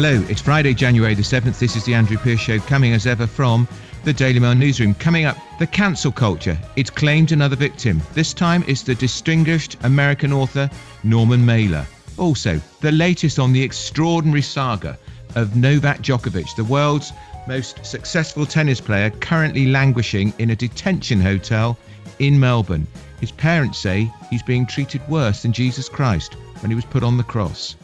Hello, it's Friday, January the 7th. This is the Andrew Pierce Show, coming as ever from the Daily Mail newsroom. Coming up, the cancel culture. It's claimed another victim. This time it's the distinguished American author Norman Mailer. Also, the latest on the extraordinary saga of Novak Djokovic, the world's most successful tennis player, currently languishing in a detention hotel in Melbourne. His parents say he's being treated worse than Jesus Christ when he was put on the cross.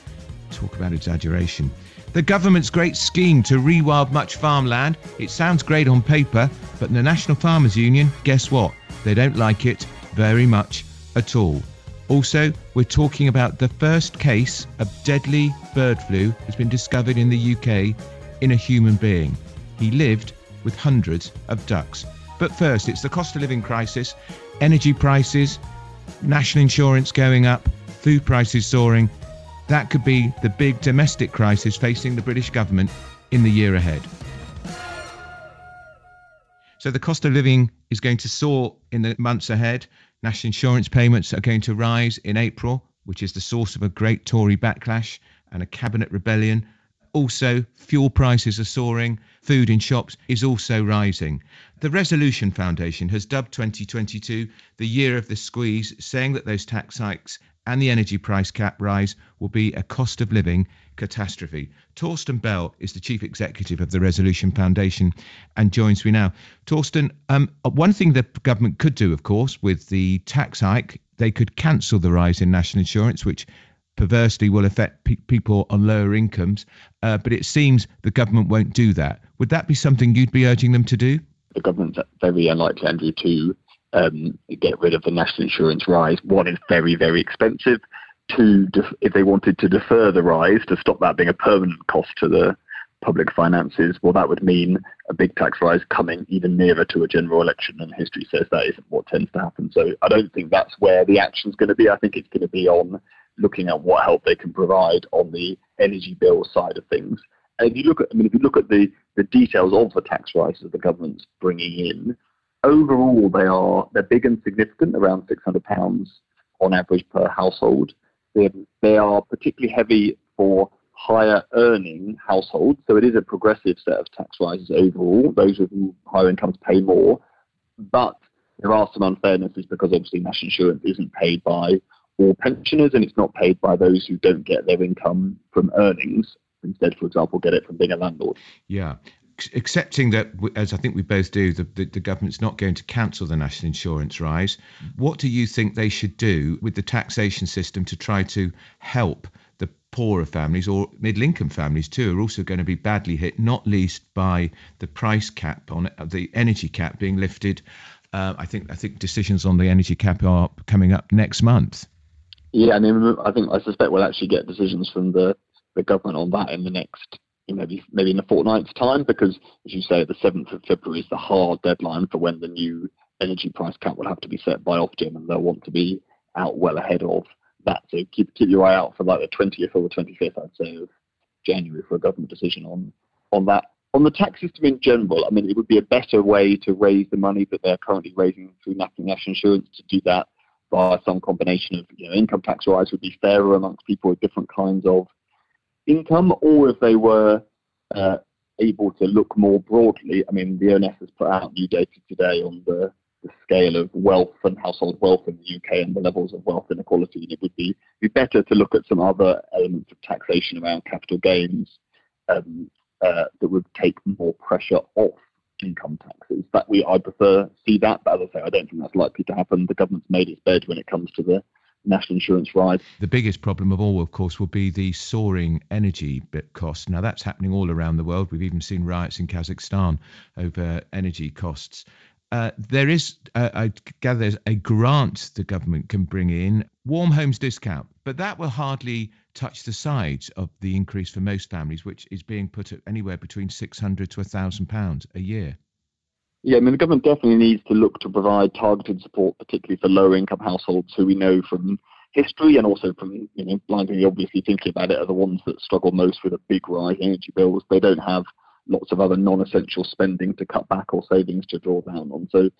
Talk about exaggeration. The government's great scheme to rewild much farmland. It sounds great on paper, but the National Farmers Union, guess what? They don't like it very much at all. Also, we're talking about the first case of deadly bird flu has been discovered in the UK in a human being. He lived with hundreds of ducks. But first, it's the cost of living crisis, energy prices, national insurance going up, food prices soaring, that could be the big domestic crisis facing the British government in the year ahead. So the cost of living is going to soar in the months ahead. National insurance payments are going to rise in April, which is the source of a great Tory backlash and a cabinet rebellion. Also, fuel prices are soaring. Food in shops is also rising. The Resolution Foundation has dubbed 2022 the year of the squeeze, saying that those tax hikes and the energy price cap rise will be a cost of living catastrophe. Torsten Bell is the chief executive of the Resolution Foundation and joins me now. Torsten, um, one thing the government could do, of course, with the tax hike, they could cancel the rise in national insurance, which perversely will affect pe- people on lower incomes. Uh, but it seems the government won't do that. Would that be something you'd be urging them to do? The government's very unlikely, Andrew, to um, get rid of the national insurance rise. One is very, very expensive. Two, if they wanted to defer the rise to stop that being a permanent cost to the public finances, well, that would mean a big tax rise coming even nearer to a general election, and history says that isn't what tends to happen. So I don't think that's where the action's going to be. I think it's going to be on looking at what help they can provide on the energy bill side of things. And if you look at, I mean, if you look at the, the details of the tax rises the government's bringing in, overall they are they're big and significant, around six hundred pounds on average per household. They, they are particularly heavy for higher earning households, so it is a progressive set of tax rises overall. Those with higher incomes pay more, but there are some unfairnesses because obviously national insurance isn't paid by all pensioners and it's not paid by those who don't get their income from earnings instead, for example, get it from being a landlord. Yeah accepting that, as I think we both do, the, the, the, government's not going to cancel the national insurance rise, what do you think they should do with the taxation system to try to help the poorer families or middle income families too are also going to be badly hit, not least by the price cap on the energy cap being lifted? Uh, I think I think decisions on the energy cap are coming up next month. Yeah, I mean, I think I suspect we'll actually get decisions from the the government on that in the next maybe maybe in a fortnight's time, because as you say, the seventh of February is the hard deadline for when the new energy price cap will have to be set by Ofgem, and they'll want to be out well ahead of that. So keep keep your eye out for like the twentieth or the twenty fifth, I'd say, of January for a government decision on on that. On the tax system in general, I mean, it would be a better way to raise the money that they're currently raising through national insurance to do that by some combination of you know, income tax rise would be fairer amongst people with different kinds of income, or if they were uh, able to look more broadly. I mean, the ONS has put out new data today on the, the, scale of wealth and household wealth in the UK and the levels of wealth inequality. And it would be, be better to look at some other elements of taxation around capital gains um, uh, that would take more pressure off income taxes. That we, I prefer see that, but as I say, I don't think that's likely to happen. The government's made its bed when it comes to the national insurance rise. The biggest problem of all, of course, will be the soaring energy bit costs. Now, that's happening all around the world. We've even seen riots in Kazakhstan over energy costs. Uh, there is, uh, I gather, a grant the government can bring in, warm homes discount, but that will hardly touch the sides of the increase for most families, which is being put at anywhere between 600 to 1,000 pounds a year. Yeah, I mean, the government definitely needs to look to provide targeted support, particularly for low income households who we know from history and also from, you know, blindly obviously thinking about it are the ones that struggle most with a big rise in energy bills. They don't have lots of other non essential spending to cut back or savings to draw down on. So,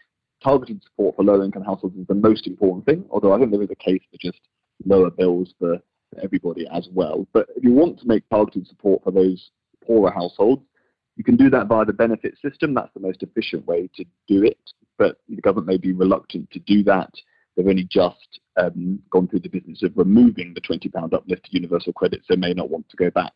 targeted support for low income households is the most important thing, although I think there is a case for just lower bills for for everybody as well. But if you want to make targeted support for those poorer households, you can do that via the benefit system. That's the most efficient way to do it. But the government may be reluctant to do that. They've only just um, gone through the business of removing the £20 uplift to universal credit, so may not want to go back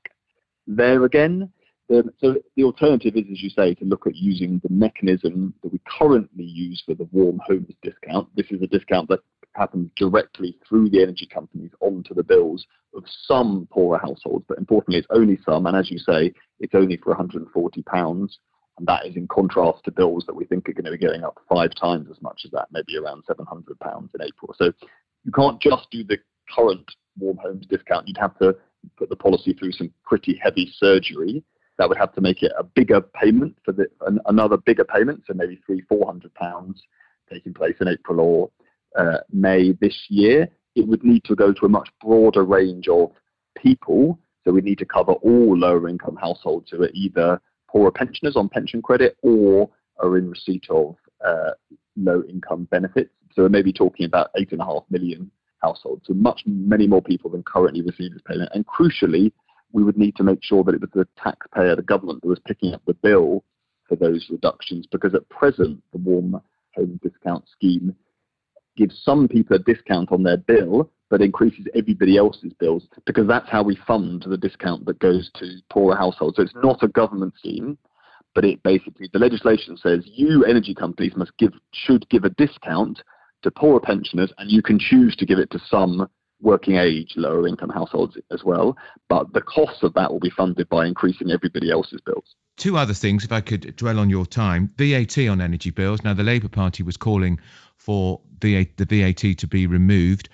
there again. Um, so the alternative is, as you say, to look at using the mechanism that we currently use for the warm homes discount. This is a discount that happens directly through the energy companies onto the bills of some poorer households, but importantly, it's only some, and as you say, it's only for £140, and that is in contrast to bills that we think are going to be getting up five times as much as that, maybe around £700 in April. So you can't just do the current warm homes discount. You'd have to put the policy through some pretty heavy surgery that would have to make it a bigger payment for the an, another bigger payment, so maybe three, four hundred pounds taking place in April or uh, May this year. It would need to go to a much broader range of people. So we need to cover all lower income households who are either poorer pensioners on pension credit or are in receipt of uh, low income benefits. So we're maybe talking about eight and a half million households, so much many more people than currently receive this payment. And crucially, we would need to make sure that it was the taxpayer, the government, that was picking up the bill for those reductions, because at present, the warm home discount scheme gives some people a discount on their bill, but increases everybody else's bills, because that's how we fund the discount that goes to poorer households. So it's not a government scheme, but it basically, the legislation says you energy companies must give, should give a discount to poorer pensioners, and you can choose to give it to some working age, lower income households as well. But the cost of that will be funded by increasing everybody else's bills. Two other things, if I could dwell on your time VAT on energy bills. Now, the Labour Party was calling for the, the VAT to be removed.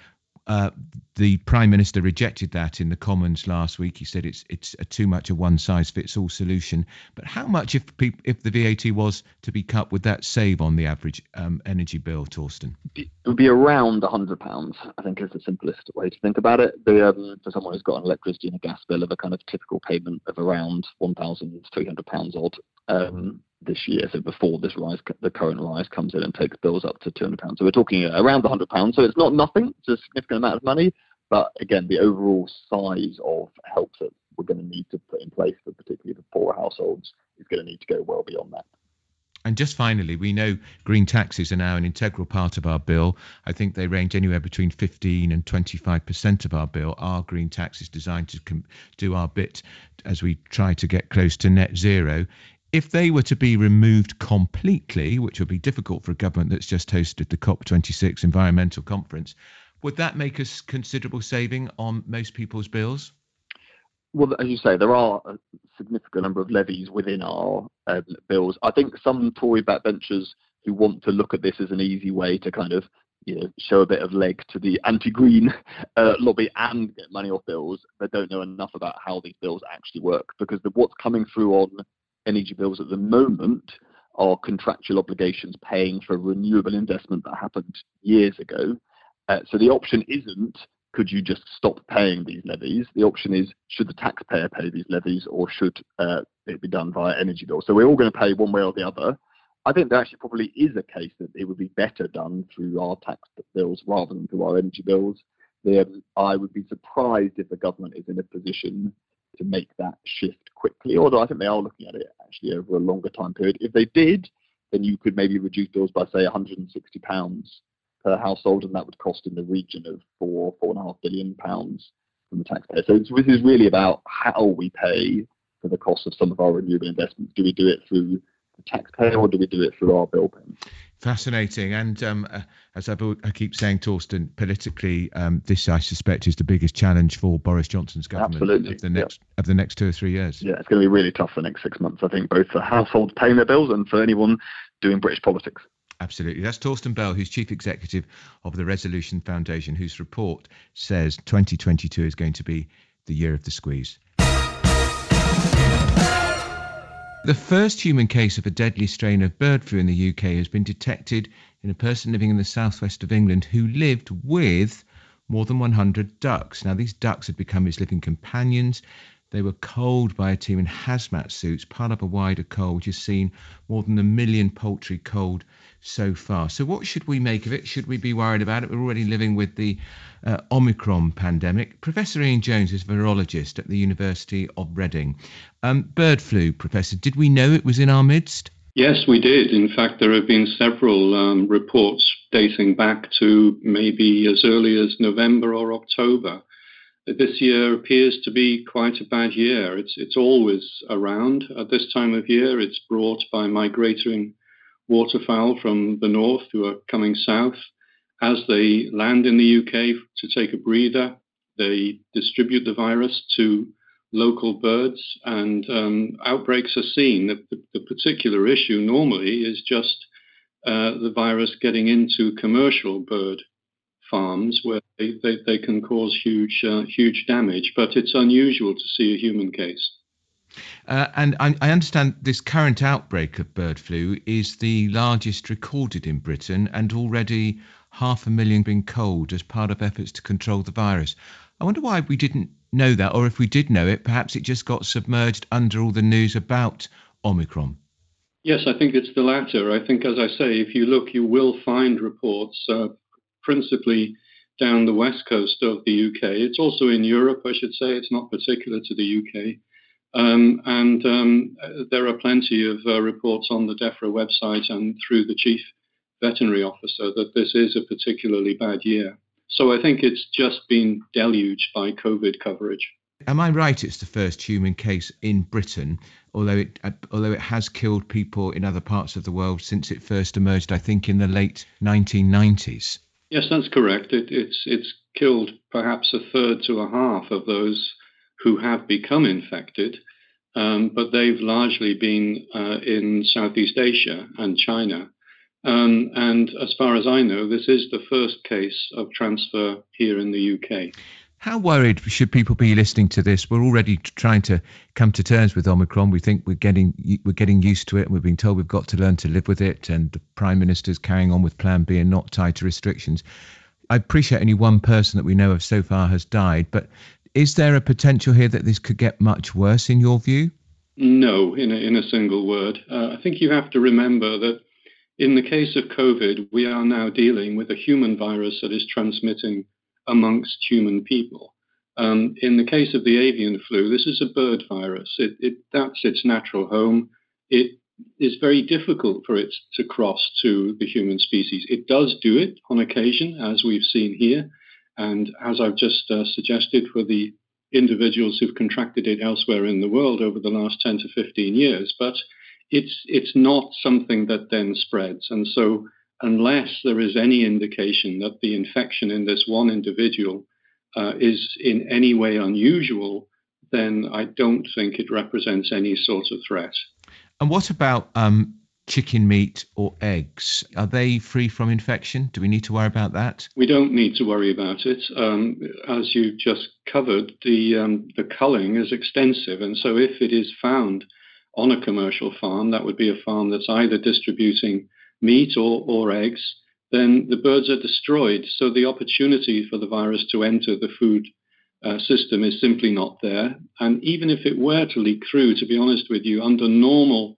Uh, the prime minister rejected that in the Commons last week. He said it's it's too much a one size fits all solution. But how much, if if the VAT was to be cut, would that save on the average um, energy bill, Torsten? It would be around hundred pounds. I think is the simplest way to think about it. The, um, for someone who's got an electricity and a gas bill of a kind of typical payment of around one thousand three hundred pounds odd. Um, this year, so before this rise, the current rise comes in and takes bills up to £200. So we're talking around the £100. So it's not nothing, it's a significant amount of money. But again, the overall size of help that we're going to need to put in place for particularly the poorer households is going to need to go well beyond that. And just finally, we know green taxes are now an integral part of our bill. I think they range anywhere between 15 and 25% of our bill are green taxes designed to com- do our bit as we try to get close to net zero if they were to be removed completely, which would be difficult for a government that's just hosted the COP26 environmental conference, would that make us considerable saving on most people's bills? Well, as you say, there are a significant number of levies within our uh, bills. I think some Tory backbenchers who want to look at this as an easy way to kind of you know, show a bit of leg to the anti-green uh, lobby and get money off bills, but don't know enough about how these bills actually work because the, what's coming through on energy bills at the moment are contractual obligations paying for renewable investment that happened years ago. Uh, so the option isn't could you just stop paying these levies? The option is should the taxpayer pay these levies or should uh, it be done via energy bills? So we're all going to pay one way or the other. I think there actually probably is a case that it would be better done through our tax bills rather than through our energy bills. Um, I would be surprised if the government is in a position to make that shift quickly, although I think they are looking at it actually over a longer time period. If they did, then you could maybe reduce bills by say 160 pounds per household, and that would cost in the region of four, four and a half billion pounds from the taxpayer. So this is really about how we pay for the cost of some of our renewable investments. Do we do it through the taxpayer or do we do it through our bill payment? Fascinating. And um, as I, I, keep saying, Torsten, politically, um, this I suspect is the biggest challenge for Boris Johnson's government Absolutely. of the next yeah. of the next two or three years. Yeah, it's going to be really tough for the next six months. I think both for households paying their bills and for anyone doing British politics. Absolutely. That's Torsten Bell, who's chief executive of the Resolution Foundation, whose report says 2022 is going to be the year of the squeeze. The first human case of a deadly strain of bird flu in the UK has been detected in a person living in the southwest of England who lived with more than 100 ducks. Now, these ducks had become his living companions. They were culled by a team in hazmat suits, part of a wider cull, which has seen more than a million poultry culled so far. So, what should we make of it? Should we be worried about it? We're already living with the uh, Omicron pandemic. Professor Ian Jones is a virologist at the University of Reading. Um, bird flu, Professor, did we know it was in our midst? Yes, we did. In fact, there have been several um, reports dating back to maybe as early as November or October. This year appears to be quite a bad year. It's, it's always around at this time of year. It's brought by migrating waterfowl from the north who are coming south. As they land in the UK to take a breather, they distribute the virus to local birds, and um, outbreaks are seen. The, the, the, particular issue normally is just uh, the virus getting into commercial bird farms where they, they, they can cause huge, uh, huge damage, but it's unusual to see a human case. Uh, and I, I, understand this current outbreak of bird flu is the largest recorded in Britain, and already half a million been culled as part of efforts to control the virus. I wonder why we didn't know that, or if we did know it, perhaps it just got submerged under all the news about Omicron. Yes, I think it's the latter. I think, as I say, if you look, you will find reports, uh, principally down the west coast of the UK. It's also in Europe, I should say. It's not particular to the UK. Um, and um, there are plenty of uh, reports on the DEFRA website and through the chief veterinary officer that this is a particularly bad year. So I think it's just been deluged by COVID coverage. Am I right? It's the first human case in Britain, although it uh, although it has killed people in other parts of the world since it first emerged. I think in the late 1990s. Yes, that's correct. It, it's it's killed perhaps a third to a half of those who have become infected, um, but they've largely been uh, in Southeast Asia and China. Um, and as far as I know, this is the first case of transfer here in the UK. How worried should people be listening to this? We're already trying to come to terms with Omicron. We think we're getting we're getting used to it, and we've been told we've got to learn to live with it. And the Prime Minister's carrying on with Plan B and not tied to restrictions. I appreciate only one person that we know of so far has died, but is there a potential here that this could get much worse in your view? No, in a, in a single word. Uh, I think you have to remember that in the case of COVID, we are now dealing with a human virus that is transmitting amongst human people. Um, in the case of the avian flu, this is a bird virus. It, it, that's its natural home. It is very difficult for it to cross to the human species. It does do it on occasion, as we've seen here, and as I've just uh, suggested for the individuals who've contracted it elsewhere in the world over the last 10 to 15 years. But it's it's not something that then spreads. And so unless there is any indication that the infection in this one individual uh, is in any way unusual, then I don't think it represents any sort of threat. And what about um, chicken meat or eggs? Are they free from infection? Do we need to worry about that? We don't need to worry about it. Um, as you just covered, the um, the culling is extensive, and so if it is found on a commercial farm, that would be a farm that's either distributing meat or, or eggs, then the birds are destroyed. So the opportunity for the virus to enter the food uh, system is simply not there. And even if it were to leak through, to be honest with you, under normal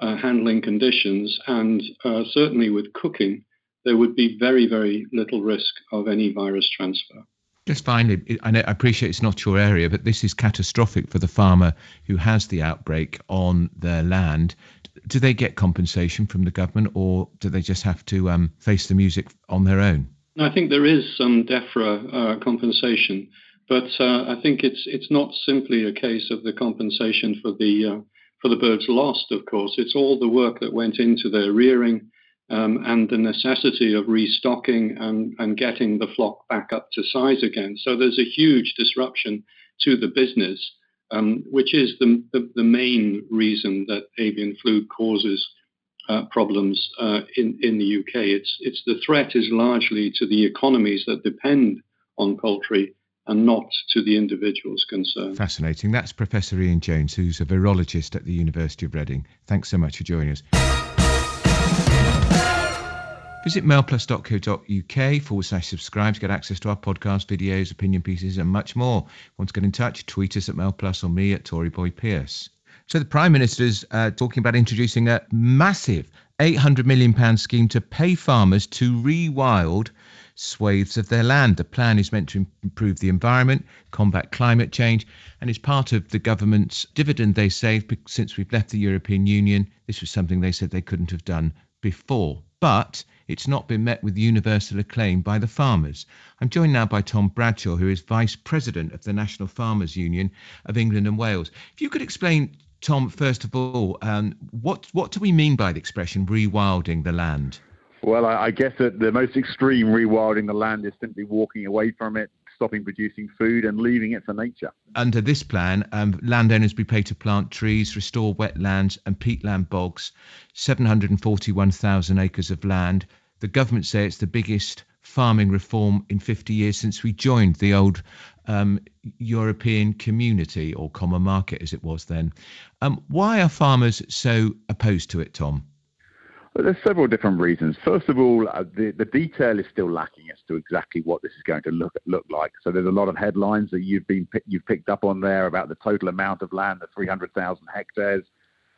uh, handling conditions and uh, certainly with cooking, there would be very, very little risk of any virus transfer. Just finally, I, know, I appreciate it's not your area, but this is catastrophic for the farmer who has the outbreak on their land. Do they get compensation from the government, or do they just have to um, face the music on their own? I think there is some DEFRA uh, compensation, but uh, I think it's it's not simply a case of the compensation for the uh, for the birds lost. Of course, it's all the work that went into their rearing, um, and the necessity of restocking and, and getting the flock back up to size again. So there's a huge disruption to the business, um, which is the, the, the, main reason that avian flu causes uh, problems uh, in, in the UK. It's, it's the threat is largely to the economies that depend on poultry and not to the individuals concerned. Fascinating. That's Professor Ian Jones, who's a virologist at the University of Reading. Thanks so much for joining us. Visit mailplus.co.uk forward slash subscribe to get access to our podcast, videos, opinion pieces, and much more. Want to get in touch? Tweet us at mailplus or me at Tory Boy Pierce. So the Prime Minister is uh, talking about introducing a massive £800 million scheme to pay farmers to rewild swathes of their land. The plan is meant to improve the environment, combat climate change, and is part of the government's dividend they saved since we've left the European Union. This was something they said they couldn't have done before. But it's not been met with universal acclaim by the farmers. I'm joined now by Tom Bradshaw, who is Vice President of the National Farmers Union of England and Wales. If you could explain Tom, first of all, um, what what do we mean by the expression rewilding the land? Well, I, I guess that the most extreme rewilding the land is simply walking away from it, stopping producing food, and leaving it for nature. Under this plan, um, landowners will be paid to plant trees, restore wetlands and peatland bogs, 741,000 acres of land. The government say it's the biggest farming reform in 50 years since we joined the old um, European community or common market as it was then. Um, why are farmers so opposed to it, Tom? Well, there's several different reasons. First of all, uh, the, the detail is still lacking as to exactly what this is going to look look like. So there's a lot of headlines that you've been you've picked up on there about the total amount of land, the 300,000 hectares,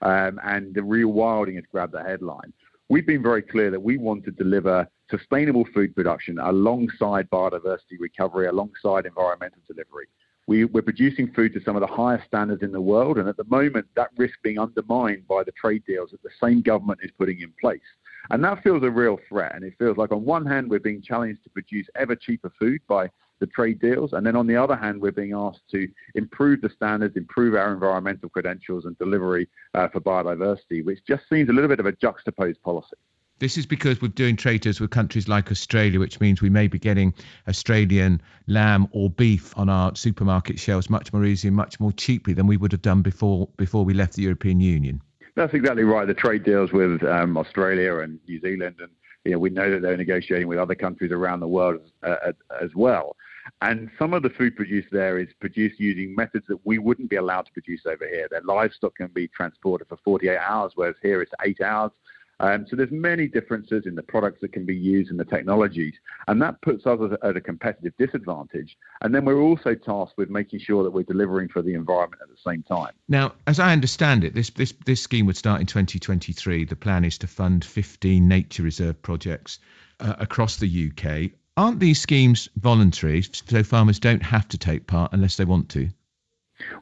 um, and the rewilding has grabbed the headline. We've been very clear that we want to deliver sustainable food production alongside biodiversity recovery, alongside environmental delivery. We, are producing food to some of the highest standards in the world, and at the moment, that risk being undermined by the trade deals that the same government is putting in place. And that feels a real threat. And it feels like, on one hand, we're being challenged to produce ever cheaper food by the trade deals. And then on the other hand, we're being asked to improve the standards, improve our environmental credentials and delivery uh, for biodiversity, which just seems a little bit of a juxtaposed policy. This is because we're doing trade deals with countries like Australia, which means we may be getting Australian lamb or beef on our supermarket shelves much more easily much more cheaply than we would have done before before we left the European Union. That's exactly right. The trade deals with um, Australia and New Zealand, and you know, we know that they're negotiating with other countries around the world uh, as well. And some of the food produced there is produced using methods that we wouldn't be allowed to produce over here. Their livestock can be transported for 48 hours, whereas here it's eight hours. Um, so there's many differences in the products that can be used and the technologies, and that puts us at a competitive disadvantage. And then we're also tasked with making sure that we're delivering for the environment at the same time. Now, as I understand it, this this this scheme would start in 2023. The plan is to fund 15 nature reserve projects uh, across the UK. Aren't these schemes voluntary, so farmers don't have to take part unless they want to?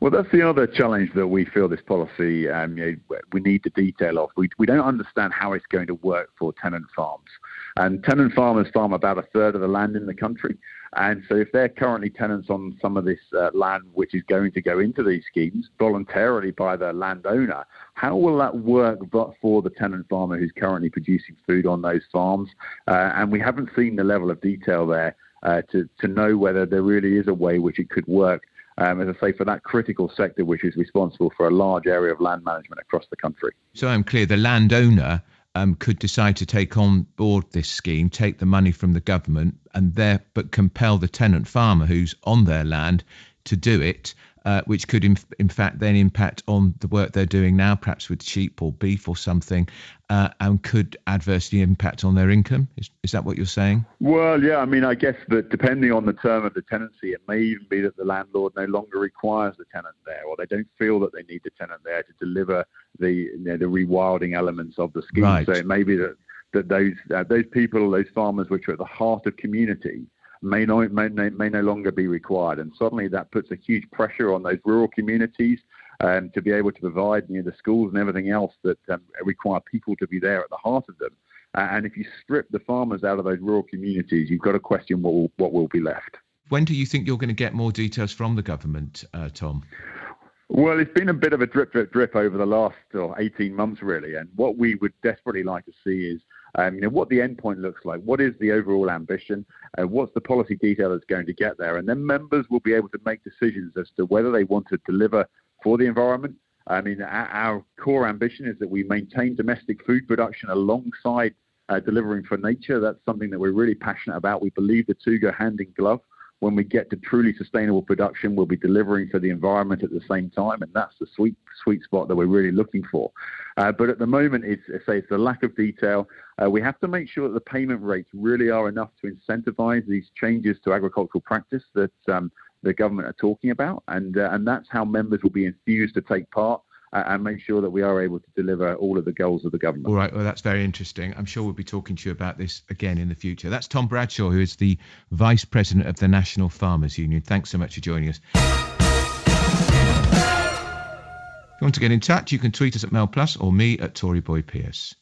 Well, that's the other challenge that we feel this policy um, you know, we need the detail of. We, we don't understand how it's going to work for tenant farms. And tenant farmers farm about a third of the land in the country. And so if they're currently tenants on some of this uh, land which is going to go into these schemes voluntarily by the landowner, how will that work but for the tenant farmer who's currently producing food on those farms? Uh, and we haven't seen the level of detail there uh, to, to know whether there really is a way which it could work um, as I say, for that critical sector which is responsible for a large area of land management across the country. So I'm clear the landowner um, could decide to take on board this scheme, take the money from the government, and there but compel the tenant farmer who's on their land to do it uh, which could in, in, fact then impact on the work they're doing now, perhaps with sheep or beef or something, uh, and could adversely impact on their income. Is, is that what you're saying? Well, yeah. I mean, I guess that depending on the term of the tenancy, it may even be that the landlord no longer requires the tenant there, or they don't feel that they need the tenant there to deliver the you know, the rewilding elements of the scheme. Right. So it may be that that those uh, those people, those farmers, which are at the heart of community, may no, may, may no longer be required. And suddenly that puts a huge pressure on those rural communities um, to be able to provide you know, the schools and everything else that um, require people to be there at the heart of them. Uh, and if you strip the farmers out of those rural communities, you've got to question what will, what will be left. When do you think you're going to get more details from the government, uh, Tom? Well, it's been a bit of a drip, drip, drip over the last oh, 18 months, really. And what we would desperately like to see is um, you know, what the endpoint looks like, what is the overall ambition, uh, what's the policy detail that's going to get there, and then members will be able to make decisions as to whether they want to deliver for the environment. I mean, our, our core ambition is that we maintain domestic food production alongside uh, delivering for nature. That's something that we're really passionate about. We believe the two go hand in glove. When we get to truly sustainable production, we'll be delivering for the environment at the same time, and that's the sweet sweet spot that we're really looking for. Uh, but at the moment, it's say it's the lack of detail. Uh, we have to make sure that the payment rates really are enough to incentivize these changes to agricultural practice that um, the government are talking about, and uh, and that's how members will be infused to take part and make sure that we are able to deliver all of the goals of the government. All right, well, that's very interesting. I'm sure we'll be talking to you about this again in the future. That's Tom Bradshaw, who is the Vice President of the National Farmers Union. Thanks so much for joining us. If you want to get in touch, you can tweet us at Mail Plus or me at Tory Boy Pierce.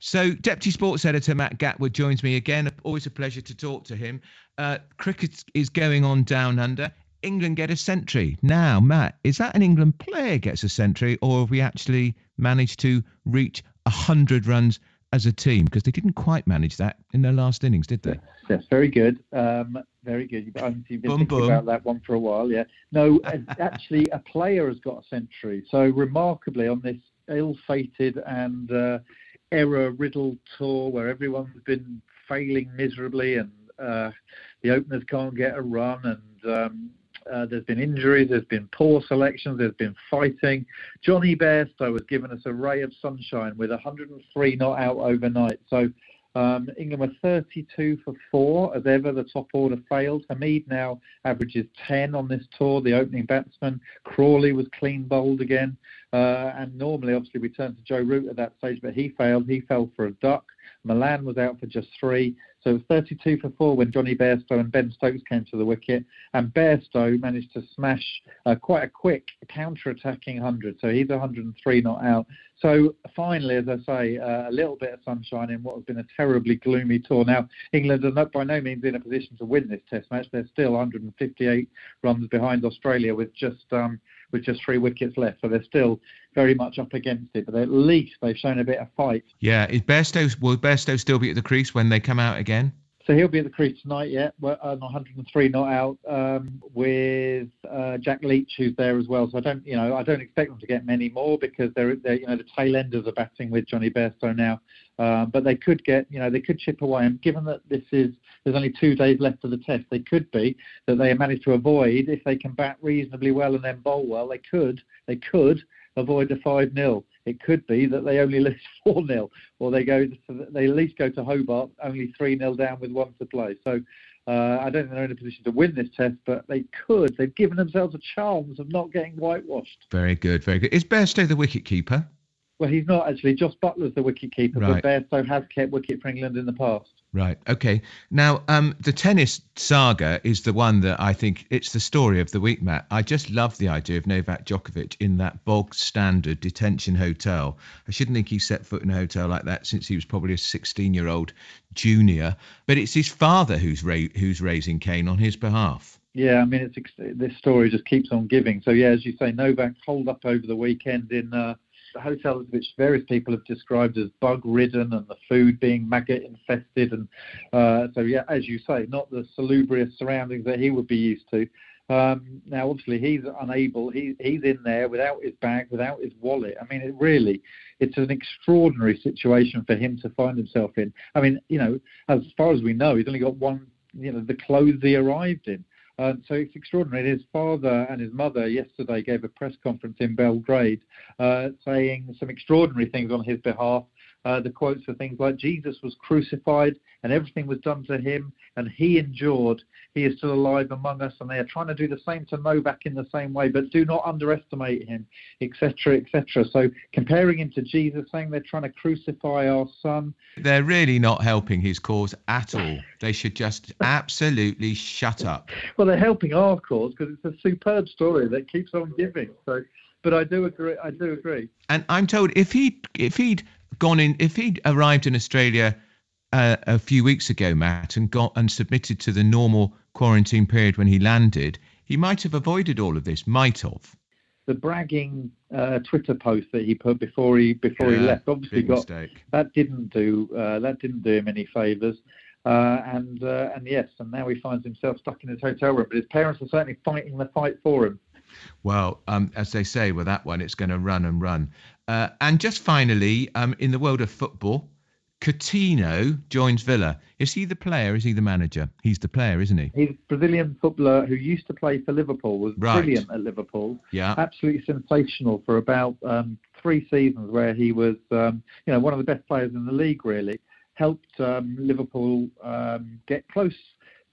So, Deputy Sports Editor Matt Gatwood joins me again. Always a pleasure to talk to him. Uh, cricket is going on down under. England get a century. Now, Matt, is that an England player gets a century, or have we actually managed to reach 100 runs as a team? Because they didn't quite manage that in their last innings, did they? Yes, very good. Um, very good. You've, you've been boom, thinking boom. about that one for a while, yeah. No, actually, a player has got a century. So, remarkably, on this ill fated and uh, error riddled tour where everyone's been failing miserably and uh, the openers can't get a run and um, uh, there's been injuries, there's been poor selections, there's been fighting. Jonny Bairstow has given us a ray of sunshine with 103 not out overnight. So um, England were 32 for four as ever. The top order failed. Hameed now averages 10 on this tour. The opening batsman Crawley was clean bowled again, uh, and normally, obviously, we turn to Joe Root at that stage, but he failed. He fell for a duck. Malan was out for just three. So it was 32 for four when Jonny Bairstow and Ben Stokes came to the wicket. And Bairstow managed to smash uh, quite a quick counter-attacking 100. So he's 103 not out. So finally, as I say, uh, a little bit of sunshine in what has been a terribly gloomy tour. Now, England are not by no means in a position to win this Test match. They're still 158 runs behind Australia with just um, with just three wickets left. So they're still very much up against it, but at least they've shown a bit of fight. Yeah, is Bairstow will Bairstow still be at the crease when they come out again? So he'll be at the crease tonight, yeah, on 103 not out um, with uh, Jack Leach, who's there as well. So I don't, you know, I don't expect them to get many more because they're, they're you know, the tail enders are batting with Jonny Bairstow now. Um, but they could get, you know, they could chip away. And given that this is, there's only two days left of the test, they could be that they managed to avoid if they can bat reasonably well and then bowl well. They could, they could avoid the 5 0. It could be that they only lose 4 0, or they go they at least go to Hobart only 3 0 down with one to play. So uh, I don't think they're in a position to win this test, but they could. They've given themselves a chance of not getting whitewashed. Very good, very good. Is Bairstow the wicket keeper? Well, he's not actually. Jos Buttler's the wicket keeper, right. but Bairstow has kept wicket for England in the past. Right. Okay. Now, um, the tennis saga is the one that I think it's the story of the week, Matt. I just love the idea of Novak Djokovic in that bog standard detention hotel. I shouldn't think he set foot in a hotel like that since he was probably a 16-year-old junior. But it's his father who's ra- who's raising Cain on his behalf. Yeah, I mean, it's this story just keeps on giving. So yeah, as you say, Novak holed up over the weekend in. Uh, hotels which various people have described as bug ridden and the food being maggot infested and uh, so yeah as you say not the salubrious surroundings that he would be used to. Um, now obviously he's unable he, he's in there without his bag without his wallet. I mean it really it's an extraordinary situation for him to find himself in. I mean you know as far as we know he's only got one you know the clothes he arrived in uh, so it's extraordinary. His father and his mother yesterday gave a press conference in Belgrade uh, saying some extraordinary things on his behalf. Uh, the quotes are things like Jesus was crucified and everything was done to him and he endured. He is still alive among us and they are trying to do the same to Novak in the same way, but do not underestimate him, etc., etc. So comparing him to Jesus, saying they're trying to crucify our son. They're really not helping his cause at all. They should just absolutely shut up. Well, they're helping our cause because it's a superb story that keeps on giving. So but I do agree. I do agree. And I'm told if he if he'd gone in, if he'd arrived in Australia uh, a few weeks ago, Matt, and got and submitted to the normal quarantine period when he landed, he might have avoided all of this. Might have. The bragging uh, Twitter post that he put before he before yeah, he left obviously got mistake. that didn't do uh, that didn't do him any favours. Uh, and uh, and yes, and now he finds himself stuck in his hotel room. But his parents are certainly fighting the fight for him. Well, um, as they say with that one, it's going to run and run. Uh, and just finally, um, in the world of football, Coutinho joins Villa. Is he the player? Is he the manager? He's the player, isn't he? He's a Brazilian footballer who used to play for Liverpool. Was right. brilliant at Liverpool. Yeah, absolutely sensational for about um, three seasons, where he was, um, you know, one of the best players in the league. Really helped um, Liverpool um, get close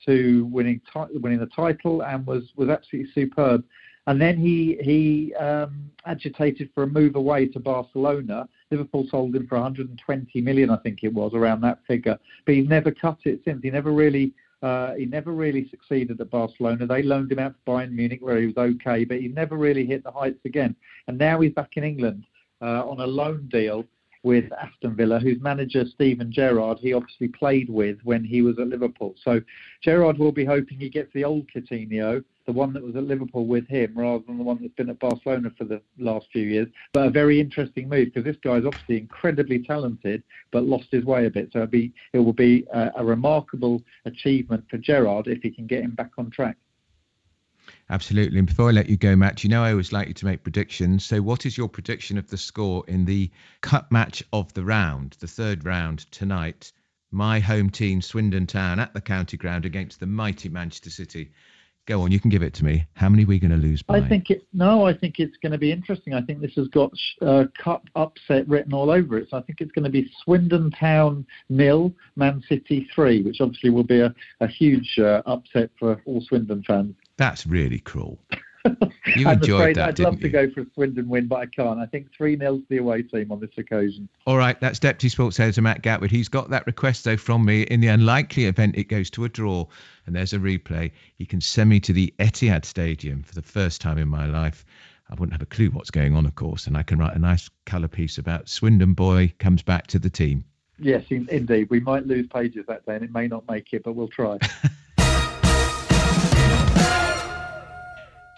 to winning winning the title and was was absolutely superb. And then he he um, agitated for a move away to Barcelona. Liverpool sold him for 120 million, I think it was, around that figure. But he's never cut it since. He never really uh, he never really succeeded at Barcelona. They loaned him out to Bayern Munich, where he was okay, but he never really hit the heights again. And now he's back in England uh, on a loan deal with Aston Villa, whose manager Steven Gerrard he obviously played with when he was at Liverpool. So Gerrard will be hoping he gets the old Coutinho, the one that was at Liverpool with him, rather than the one that's been at Barcelona for the last few years. But a very interesting move because this guy is obviously incredibly talented, but lost his way a bit. So be, it will be a, a remarkable achievement for Gerrard if he can get him back on track. Absolutely. And before I let you go, Matt, you know I always like you to make predictions. So, what is your prediction of the score in the cup match of the round, the third round tonight? My home team, Swindon Town, at the county ground against the mighty Manchester City. Go on, you can give it to me. How many are we going to lose by? I think it. No, I think it's going to be interesting. I think this has got uh, cup upset written all over it. So I think it's going to be Swindon Town nil, Man City three, which obviously will be a, a huge uh, upset for all Swindon fans. That's really cruel. You enjoyed that, I'd love to go for a Swindon win, but I can't. I think 3 0 to the away team on this occasion. All right, that's Deputy Sports Editor Matt Gatwood. He's got that request, though, from me. In the unlikely event it goes to a draw and there's a replay, he can send me to the Etihad Stadium for the first time in my life. I wouldn't have a clue what's going on, of course, and I can write a nice colour piece about Swindon boy comes back to the team. Yes, indeed. We might lose pages that day and it may not make it, but we'll try.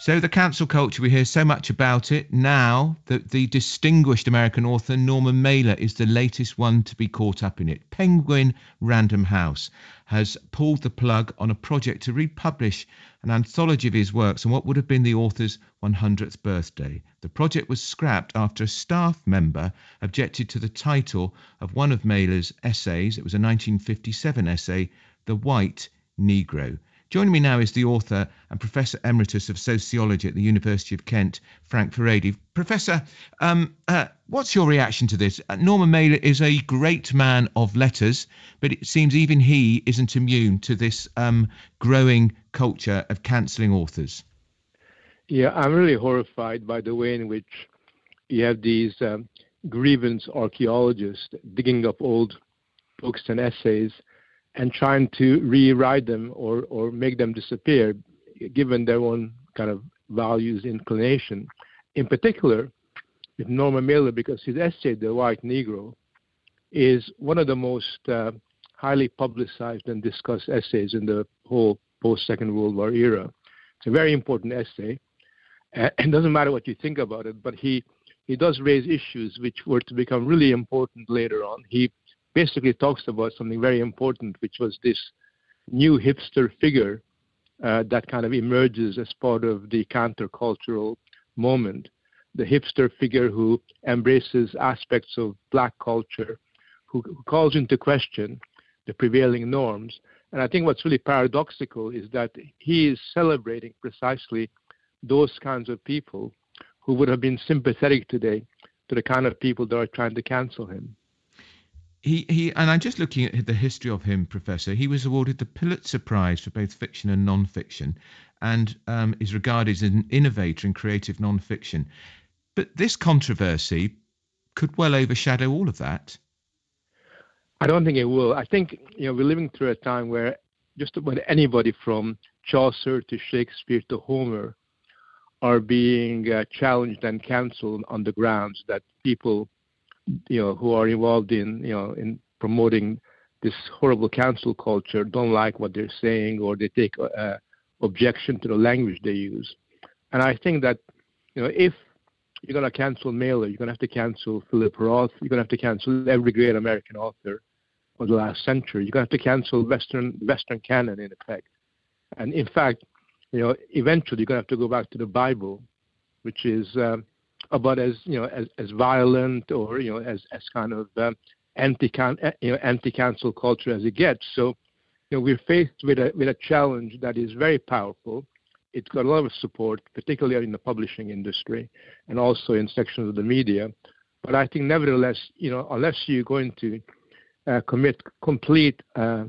So the cancel culture, we hear so much about it. Now that the distinguished American author Norman Mailer is the latest one to be caught up in it. Penguin Random House has pulled the plug on a project to republish an anthology of his works on what would have been the author's 100th birthday. The project was scrapped after a staff member objected to the title of one of Mailer's essays. It was a 1957 essay, The White Negro. Joining me now is the author and Professor Emeritus of Sociology at the University of Kent, Frank Furedi. Professor, um, uh, what's your reaction to this? Uh, Norman Mailer is a great man of letters, but it seems even he isn't immune to this um, growing culture of cancelling authors. Yeah, I'm really horrified by the way in which you have these um, grievance archaeologists digging up old books and essays and trying to rewrite them or, or make them disappear given their own kind of values inclination. In particular, with Norman Mailer, because his essay, The White Negro, is one of the most uh, highly publicized and discussed essays in the whole post Second World War era. It's a very important essay. And it doesn't matter what you think about it, but he, he does raise issues which were to become really important later on. He basically talks about something very important, which was this new hipster figure uh, that kind of emerges as part of the countercultural moment. The hipster figure who embraces aspects of black culture, who, who calls into question the prevailing norms. And I think what's really paradoxical is that he is celebrating precisely those kinds of people who would have been sympathetic today to the kind of people that are trying to cancel him he, he and I'm just looking at the history of him, Professor. He was awarded the Pulitzer Prize for both fiction and non-fiction, and um, is regarded as an innovator in creative non-fiction. But this controversy could well overshadow all of that. I don't think it will. I think you know we're living through a time where just about anybody from Chaucer to Shakespeare to Homer are being uh, challenged and cancelled on the grounds that people you know, who are involved in, you know, in promoting this horrible cancel culture don't like what they're saying or they take uh, objection to the language they use. And I think that, you know, if you're going to cancel Mailer, you're going to have to cancel Philip Roth, you're going to have to cancel every great American author of the last century. You're going to have to cancel Western Western canon in effect. And in fact, you know, eventually you're going to have to go back to the Bible, which is um, about as you know as, as violent or you know as as kind of um, anti eh, you know anti cancel culture as it gets. So you know we're faced with a with a challenge that is very powerful. It's got a lot of support, particularly in the publishing industry and also in sections of the media. But I think nevertheless, you know, unless you're going to uh, commit complete uh,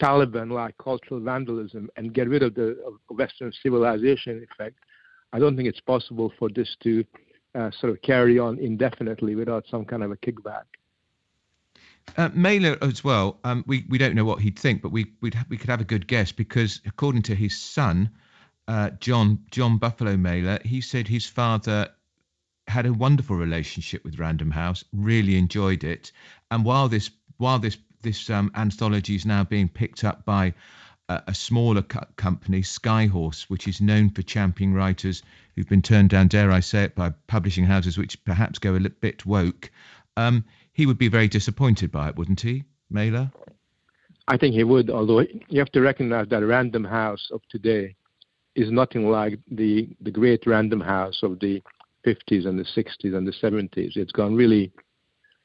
Taliban-like cultural vandalism and get rid of the of Western civilization effect, I don't think it's possible for this to uh, sort of carry on indefinitely without some kind of a kickback. Uh, Mailer as well. Um, we we don't know what he'd think, but we we we could have a good guess because according to his son, uh, John John Buffalo Mailer, he said his father had a wonderful relationship with Random House, really enjoyed it, and while this while this this um, anthology is now being picked up by a, a smaller co- company, Skyhorse, which is known for championing writers who've been turned down, dare I say it, by publishing houses which perhaps go a bit woke. Um, he would be very disappointed by it, wouldn't he, Mailer? I think he would, although you have to recognize that Random House of today is nothing like the, the great Random House of the 50s and the 60s and the 70s. It's gone really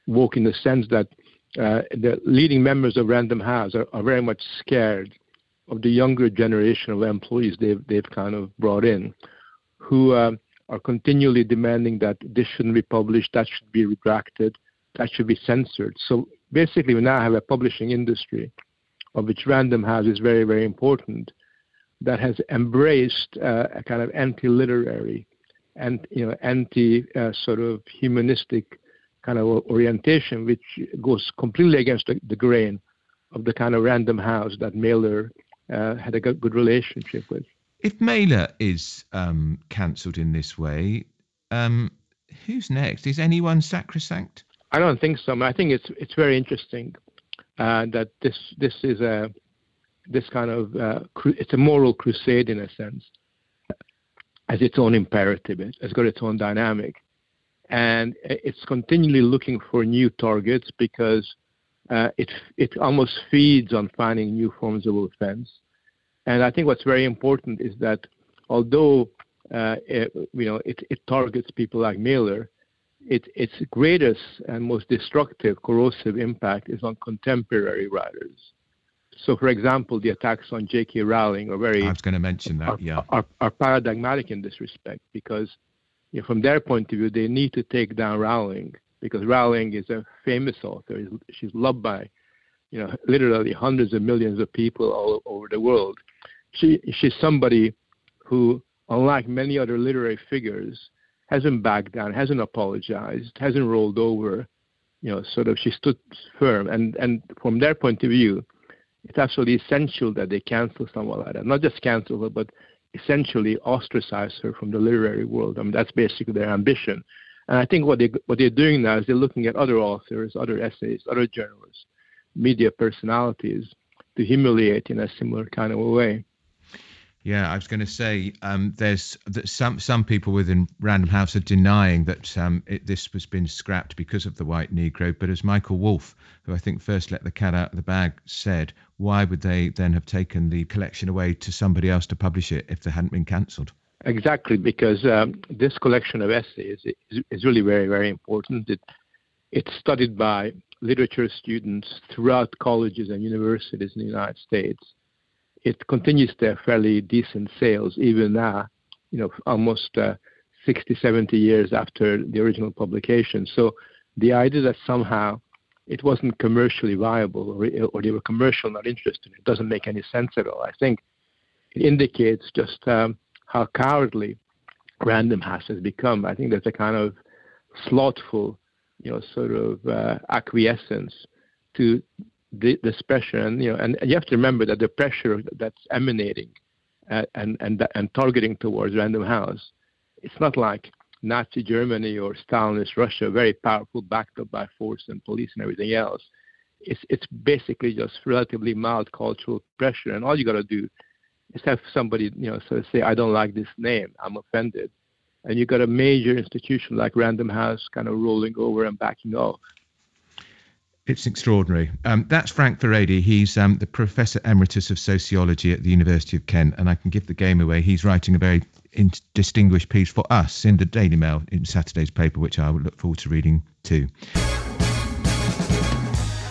woke in the sense that uh, the leading members of Random House are, are, very much scared of the younger generation of employees they've, they've kind of brought in, who uh, are continually demanding that this shouldn't be published, that should be retracted, that should be censored. So basically, we now have a publishing industry, of which Random House is very, very important, that has embraced uh, a kind of anti-literary and you know anti uh, sort of humanistic kind of orientation, which goes completely against the, the grain of the kind of Random House that Mailer uh, had a good, relationship with. If Mailer is um, cancelled in this way, um, who's next? Is anyone sacrosanct? I don't think so. I think it's it's very interesting uh, that this this is a this kind of uh, cru- it's a moral crusade in a sense, as its own imperative. It's got its own dynamic, and it's continually looking for new targets because uh, it it almost feeds on finding new forms of offense. And I think what's very important is that although uh, it, you know it, it targets people like Mailer, it, its greatest and most destructive, corrosive impact is on contemporary writers. So, for example, the attacks on J.K. Rowling are very. I was going to mention that. Are, yeah. Are, are paradigmatic in this respect because, you know, from their point of view, they need to take down Rowling because Rowling is a famous author. She's loved by, you know, literally hundreds of millions of people all over the world. She she's somebody who, unlike many other literary figures, hasn't backed down, hasn't apologized, hasn't rolled over. You know, sort of she stood firm. And and from their point of view, it's absolutely essential that they cancel someone like that. Not just cancel her, but essentially ostracize her from the literary world. I mean, that's basically their ambition. And I think what they what they're doing now is they're looking at other authors, other essayists, other journalists, media personalities to humiliate in a similar kind of a way. Yeah, I was going to say um, there's some some people within Random House are denying that um, it, this was been scrapped because of the white Negro. But as Michael Wolff, who I think first let the cat out of the bag, said, why would they then have taken the collection away to somebody else to publish it if they hadn't been cancelled? Exactly, because um, this collection of essays is, is really very very important. It, it's studied by literature students throughout colleges and universities in the United States it continues to have fairly decent sales even now, you know, almost uh, 60, 70 years after the original publication. So the idea that somehow it wasn't commercially viable or, or they were commercial not interested, it doesn't make any sense at all. I think it indicates just um, how cowardly Random House has become. I think there's a kind of slothful, you know, sort of uh, acquiescence to the, this pressure, and you know, and, you have to remember that the pressure that's emanating uh, and and and targeting towards Random House, it's not like Nazi Germany or Stalinist Russia, very powerful, backed up by force and police and everything else. It's it's basically just relatively mild cultural pressure, and all you got to do is have somebody you know sort of say, I don't like this name, I'm offended, and you got a major institution like Random House kind of rolling over and backing off. It's extraordinary. Um, that's Frank Furedi. He's um, the Professor Emeritus of Sociology at the University of Kent, and I can give the game away. He's writing a very in- distinguished piece for us in the Daily Mail in Saturday's paper, which I would look forward to reading too.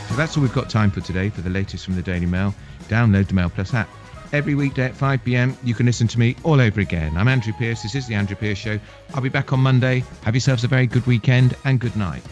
So that's all we've got time for today for the latest from the Daily Mail. Download the Mail Plus app. Every weekday at 5 pm, you can listen to me all over again. I'm Andrew Pierce. This is The Andrew Pierce Show. I'll be back on Monday. Have yourselves a very good weekend and good night.